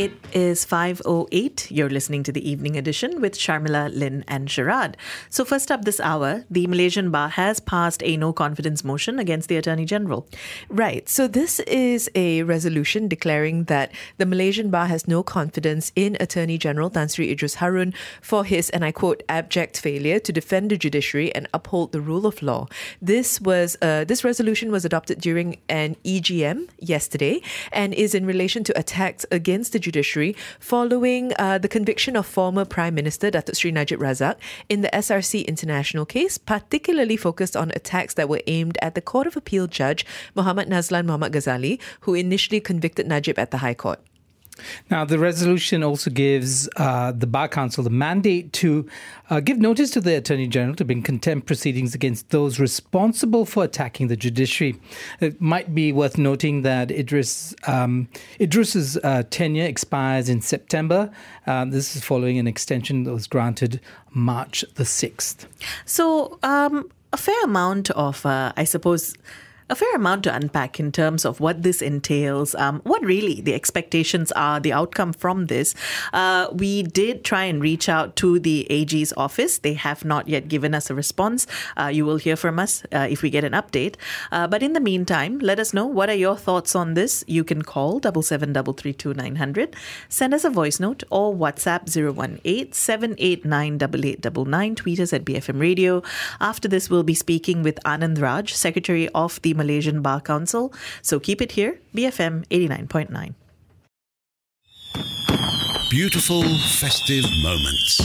It is 5.08. You're listening to the evening edition with Sharmila, Lynn and Sharad. So first up this hour, the Malaysian Bar has passed a no confidence motion against the Attorney General. Right. So this is a resolution declaring that the Malaysian Bar has no confidence in Attorney General Tan Sri Idrus Harun for his, and I quote, abject failure to defend the judiciary and uphold the rule of law. This was uh, this resolution was adopted during an EGM yesterday and is in relation to attacks against the judiciary following uh, the conviction of former Prime Minister Datuk Sri Najib Razak in the SRC International case, particularly focused on attacks that were aimed at the Court of Appeal judge Muhammad Nazlan Muhammad Ghazali, who initially convicted Najib at the High Court. Now, the resolution also gives uh, the Bar Council the mandate to uh, give notice to the Attorney General to bring contempt proceedings against those responsible for attacking the judiciary. It might be worth noting that Idrus um, Idrus's uh, tenure expires in September. Uh, this is following an extension that was granted March the 6th. So, um, a fair amount of, uh, I suppose, a fair amount to unpack in terms of what this entails, um, what really the expectations are, the outcome from this. Uh, we did try and reach out to the AG's office. They have not yet given us a response. Uh, you will hear from us uh, if we get an update. Uh, but in the meantime, let us know what are your thoughts on this. You can call double seven double three two nine hundred, send us a voice note or WhatsApp 018 789 8899. Tweet us at BFM Radio. After this, we'll be speaking with Anand Raj, Secretary of the Malaysian Bar Council. So keep it here, BFM 89.9. Beautiful festive moments.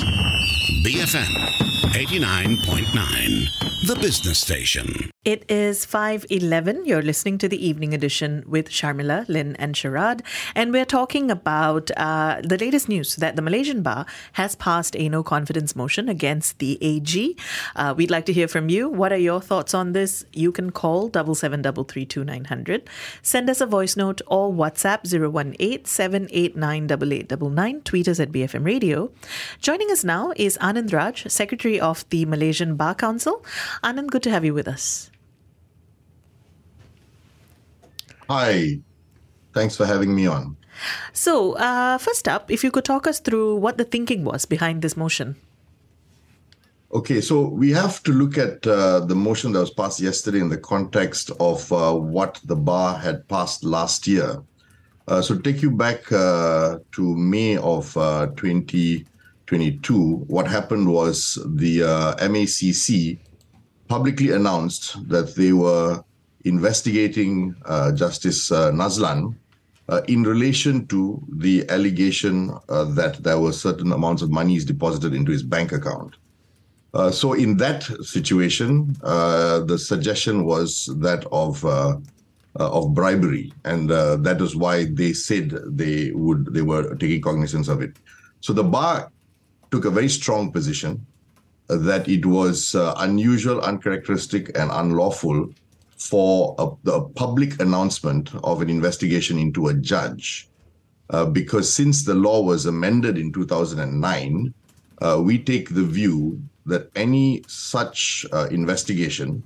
BFM 89.9, the business station. It is 5.11. You're listening to the evening edition with Sharmila, Lynn and Sharad. And we're talking about uh, the latest news that the Malaysian Bar has passed a no confidence motion against the AG. Uh, we'd like to hear from you. What are your thoughts on this? You can call 77332900. Send us a voice note or WhatsApp 018 789 Tweet us at BFM Radio. Joining us now is Anand Raj, Secretary of the Malaysian Bar Council. Anand, good to have you with us. Hi, thanks for having me on. So, uh, first up, if you could talk us through what the thinking was behind this motion. Okay, so we have to look at uh, the motion that was passed yesterday in the context of uh, what the bar had passed last year. Uh, so, take you back uh, to May of uh, 2022. What happened was the MACC publicly announced that they were investigating uh, Justice uh, Nazlan uh, in relation to the allegation uh, that there were certain amounts of monies deposited into his bank account. Uh, so, in that situation, uh, the suggestion was that of of bribery, and that is why they said they would they were taking cognizance of it. So the bar took a very strong position that it was unusual, uncharacteristic, and unlawful for a, the public announcement of an investigation into a judge. Uh, because since the law was amended in 2009, uh, we take the view that any such uh, investigation,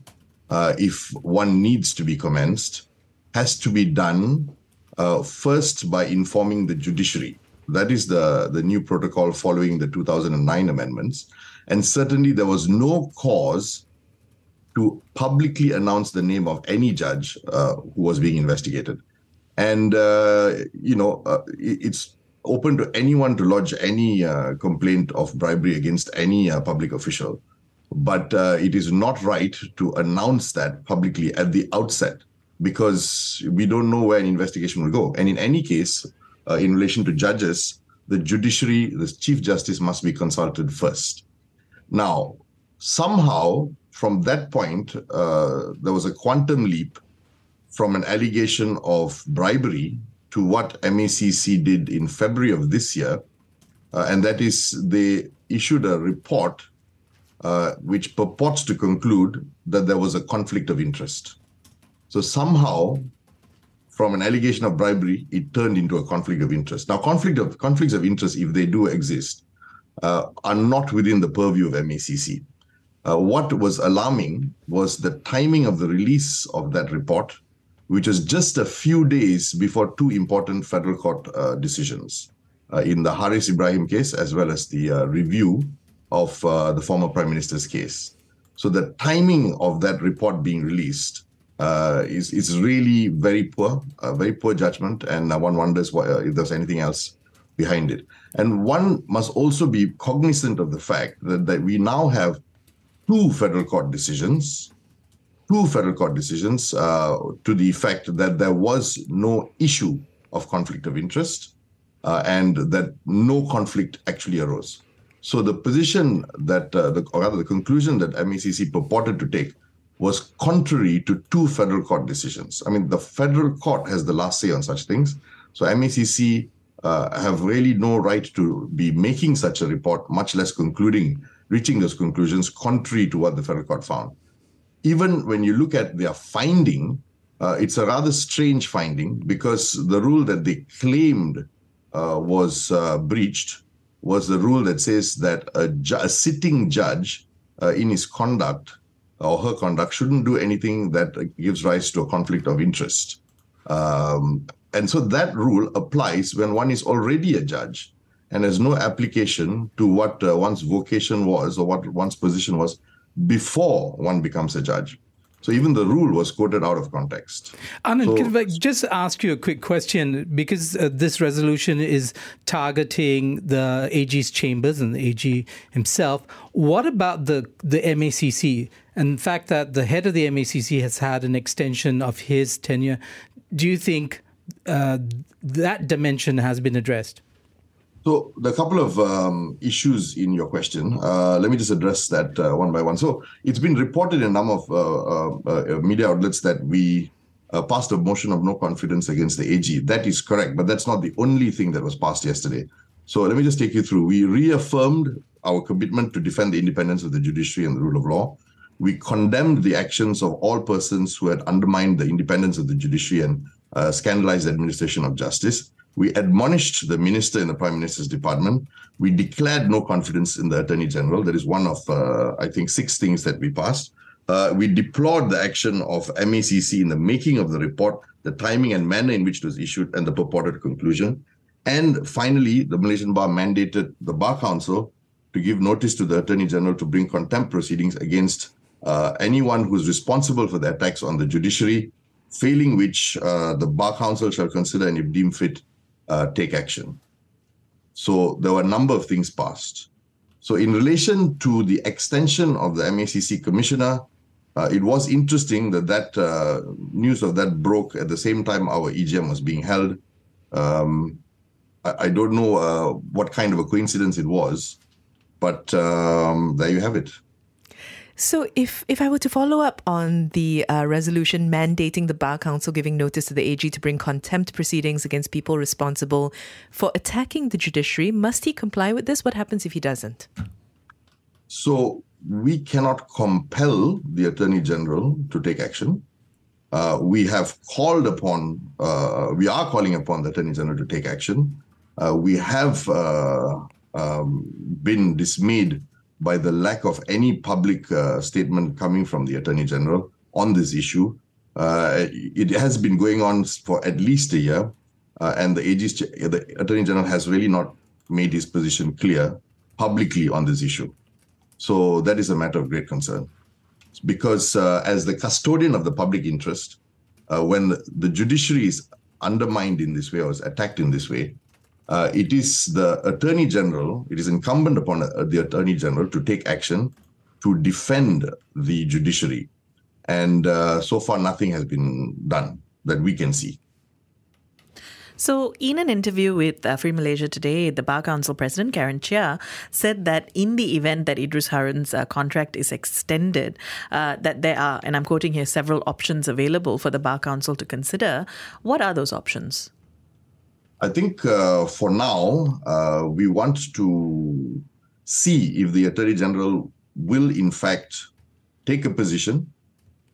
uh, if one needs to be commenced, has to be done uh, first by informing the judiciary. That is the, the new protocol following the 2009 amendments. And certainly there was no cause to publicly announce the name of any judge uh, who was being investigated. And, uh, you know, uh, it's open to anyone to lodge any uh, complaint of bribery against any uh, public official. But uh, it is not right to announce that publicly at the outset because we don't know where an investigation will go. And in any case, in relation to judges, the judiciary, the Chief Justice must be consulted first. Now, somehow from that point, uh, there was a quantum leap from an allegation of bribery to what MACC did in February of this year. Uh, and that is, they issued a report uh, which purports to conclude that there was a conflict of interest. So somehow, from an allegation of bribery, it turned into a conflict of interest. Now, conflict of conflicts of interest, if they do exist, uh, are not within the purview of MACC. Uh, what was alarming was the timing of the release of that report, which was just a few days before two important federal court uh, decisions uh, in the Haris Ibrahim case as well as the uh, review of uh, the former prime minister's case. So the timing of that report being released uh, is is really very poor, uh, very poor judgment, and uh, one wonders why, uh, if there's anything else behind it. And one must also be cognizant of the fact that, that we now have two federal court decisions, two federal court decisions uh, to the effect that there was no issue of conflict of interest uh, and that no conflict actually arose. So the position that, the, or rather the conclusion that MACC purported to take was contrary to two federal court decisions. I mean, the federal court has the last say on such things. So MACC uh, have really no right to be making such a report, much less concluding, reaching those conclusions contrary to what the federal court found. Even when you look at their finding, uh, it's a rather strange finding because the rule that they claimed uh, was uh, breached was the rule that says that a, ju- a sitting judge uh, in his conduct or her conduct shouldn't do anything that gives rise to a conflict of interest. Um, and so that rule applies when one is already a judge and has no application to what uh, one's vocation was or what one's position was before one becomes a judge. So even the rule was quoted out of context. Anand, so, can I just ask you a quick question? Because uh, this resolution is targeting the AG's chambers and the AG himself. What about the, the MACC and the fact that the head of the MACC has had an extension of his tenure? Do you think uh, that dimension has been addressed? So, the couple of um, issues in your question, uh, let me just address that uh, one by one. So, it's been reported in a number of uh, uh, uh media outlets that we uh, passed a motion of no confidence against the AG. That is correct, but that's not the only thing that was passed yesterday. So, let me just take you through. We reaffirmed our commitment to defend the independence of the judiciary and the rule of law. We condemned the actions of all persons who had undermined the independence of the judiciary and scandalized the administration of justice. We admonished the minister in the prime minister's department. We declared no confidence in the attorney general. That is one of, uh, I think, six things that we passed. Uh, we deplored the action of MACC in the making of the report, the timing and manner in which it was issued, and the purported conclusion. And finally, the Malaysian Bar mandated the Bar Council to give notice to the Attorney General to bring contempt proceedings against uh, anyone who is responsible for the attacks on the judiciary, failing which uh, the Bar Council shall consider and, if deemed fit, uh, take action. So there were a number of things passed. So in relation to the extension of the MACC commissioner, uh, it was interesting that that uh, news of that broke at the same time our EGM was being held. Um, I, I, don't know uh, what kind of a coincidence it was, but um, there you have it. So, if, if I were to follow up on the uh, resolution mandating the Bar Council giving notice to the AG to bring contempt proceedings against people responsible for attacking the judiciary, must he comply with this? What happens if he doesn't? So, we cannot compel the Attorney General to take action. Uh, we have called upon, uh, we are calling upon the Attorney General to take action. Uh, we have uh, um, been dismayed by the lack of any public uh, statement coming from the Attorney General on this issue. Uh, it has been going on for at least a year, uh, and the AG's, the Attorney General has really not made his position clear publicly on this issue. So that is a matter of great concern. Because uh, as the custodian of the public interest, uh, when the judiciary is undermined in this way or is attacked in this way, uh, it is the Attorney General, it is incumbent upon uh, the Attorney General to take action to defend the judiciary. And uh, so far, nothing has been done that we can see. So, in an interview with uh, Free Malaysia today, the Bar Council President Karen Cheah said that in the event that Idrus Harun's uh, contract is extended, uh, that there are, and I'm quoting here, several options available for the Bar Council to consider. What are those options? I think uh, for now, uh, we want to see if the Attorney General will, in fact, take a position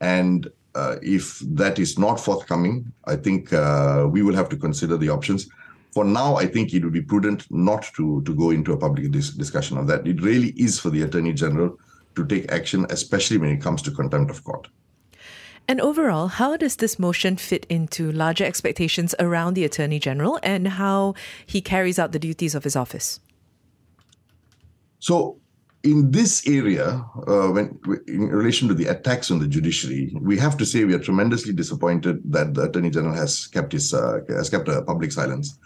and uh, if that is not forthcoming, I think uh, we will have to consider the options. For now, I think it would be prudent not to, to go into a public dis- discussion of that. It really is for the Attorney General to take action, especially when it comes to contempt of court. And overall, how does this motion fit into larger expectations around the Attorney General and how he carries out the duties of his office? So, in this area, uh, when in relation to the attacks on the judiciary, we have to say we are tremendously disappointed that the Attorney General has kept his uh, has kept a public silence.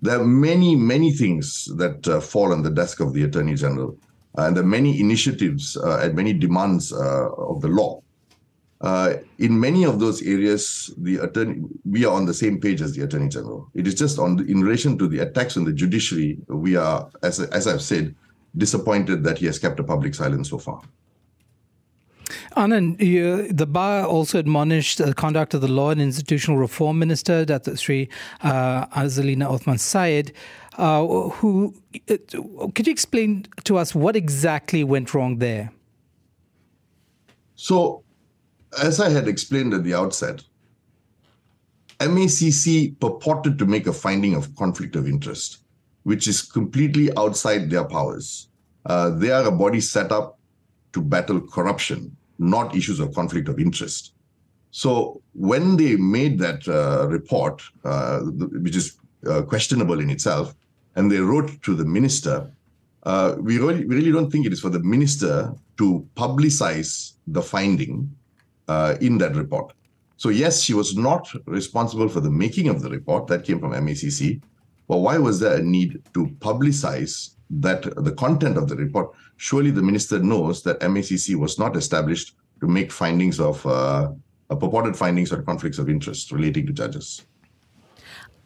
There are many, many things that uh, fall on the desk of the Attorney General, and there are many initiatives uh, and many demands uh, of the law. Uh, in many of those areas, the attorney we are on the same page as the Attorney General. It is just on the, in relation to the attacks on the judiciary, we are, as as I've said, disappointed that he has kept a public silence so far. Anand, you, the bar also admonished the conduct of the Law and Institutional Reform Minister, Datuk Sri uh, Azalina Othman Said, uh, who uh, could you explain to us what exactly went wrong there? So, as I had explained at the outset, MACC purported to make a finding of conflict of interest which is completely outside their powers. Uh, they are a body set up to battle corruption, not issues of conflict of interest. So when they made that uh, report, uh, which is uh, questionable in itself, and they wrote to the minister, uh, we really, we really don't think it is for the minister to publicize the finding uh, in that report. So yes, she was not responsible for the making of the report that came from MACC, But why was there a need to publicize that the content of the report? Surely the minister knows that MACC was not established to make findings of uh, purported findings or conflicts of interest relating to judges.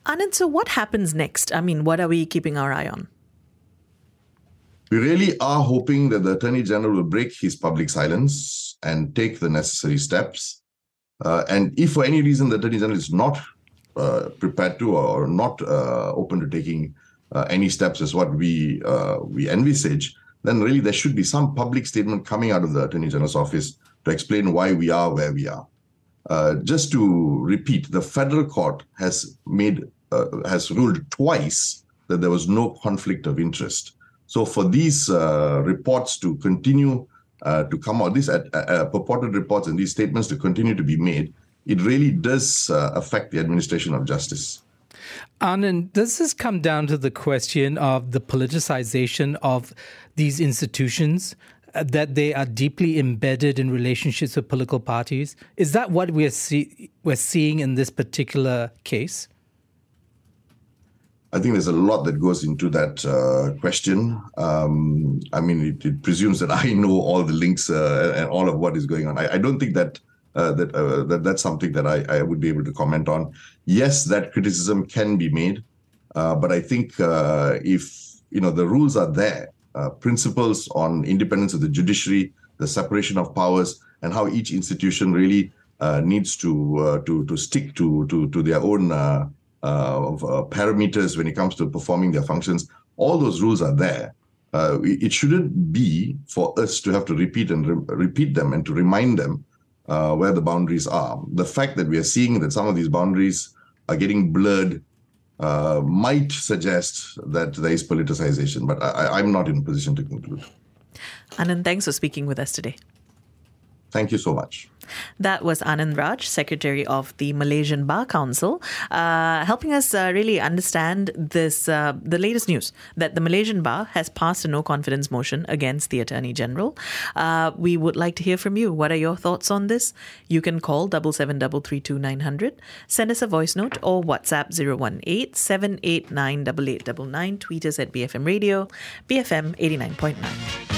Anand, so what happens next? I mean, what are we keeping our eye on? We really are hoping that the Attorney General will break his public silence and take the necessary steps. Uh, and if for any reason the Attorney General is not uh, prepared to or not uh, open to taking uh, any steps as what we we envisage, then really there should be some public statement coming out of the Attorney General's office to explain why we are where we are. just to repeat, the federal court has made has ruled twice that there was no conflict of interest. So for these uh, reports to continue uh, to come out, these uh, purported reports and these statements to continue to be made, it really does uh, affect the administration of justice. Anand, does this come down to the question of the politicization of these institutions? Uh, that they are deeply embedded in relationships with political parties. Is that what we're see- we're seeing in this particular case? I think there's a lot that goes into that uh, question. Um, I mean, it, it, presumes that I know all the links uh, and all of what is going on. I, I don't think that uh, that, uh, that that's something that I, I would be able to comment on. Yes, that criticism can be made, uh, but I think uh, if you know the rules are there, principles on independence of the judiciary, the separation of powers, and how each institution really needs to to to stick to to to their own parameters when it comes to performing their functions. All those rules are there. it shouldn't be for us to have to repeat and re- repeat them and to remind them uh, where the boundaries are. The fact that we are seeing that some of these boundaries are getting blurred uh, might suggest that there is politicization, but I, I'm not in a position to conclude. Anand, thanks for speaking with us today. Thank you so much. That was Anand Raj, Secretary of the Malaysian Bar Council, uh, helping us uh, really understand this uh, the latest news that the Malaysian Bar has passed a no confidence motion against the Attorney General. Uh, we would like to hear from you. What are your thoughts on this? You can call double seven double three two nine hundred, send us a voice note or WhatsApp 018 789 8899. Tweet us at BFM Radio, BFM 89.9.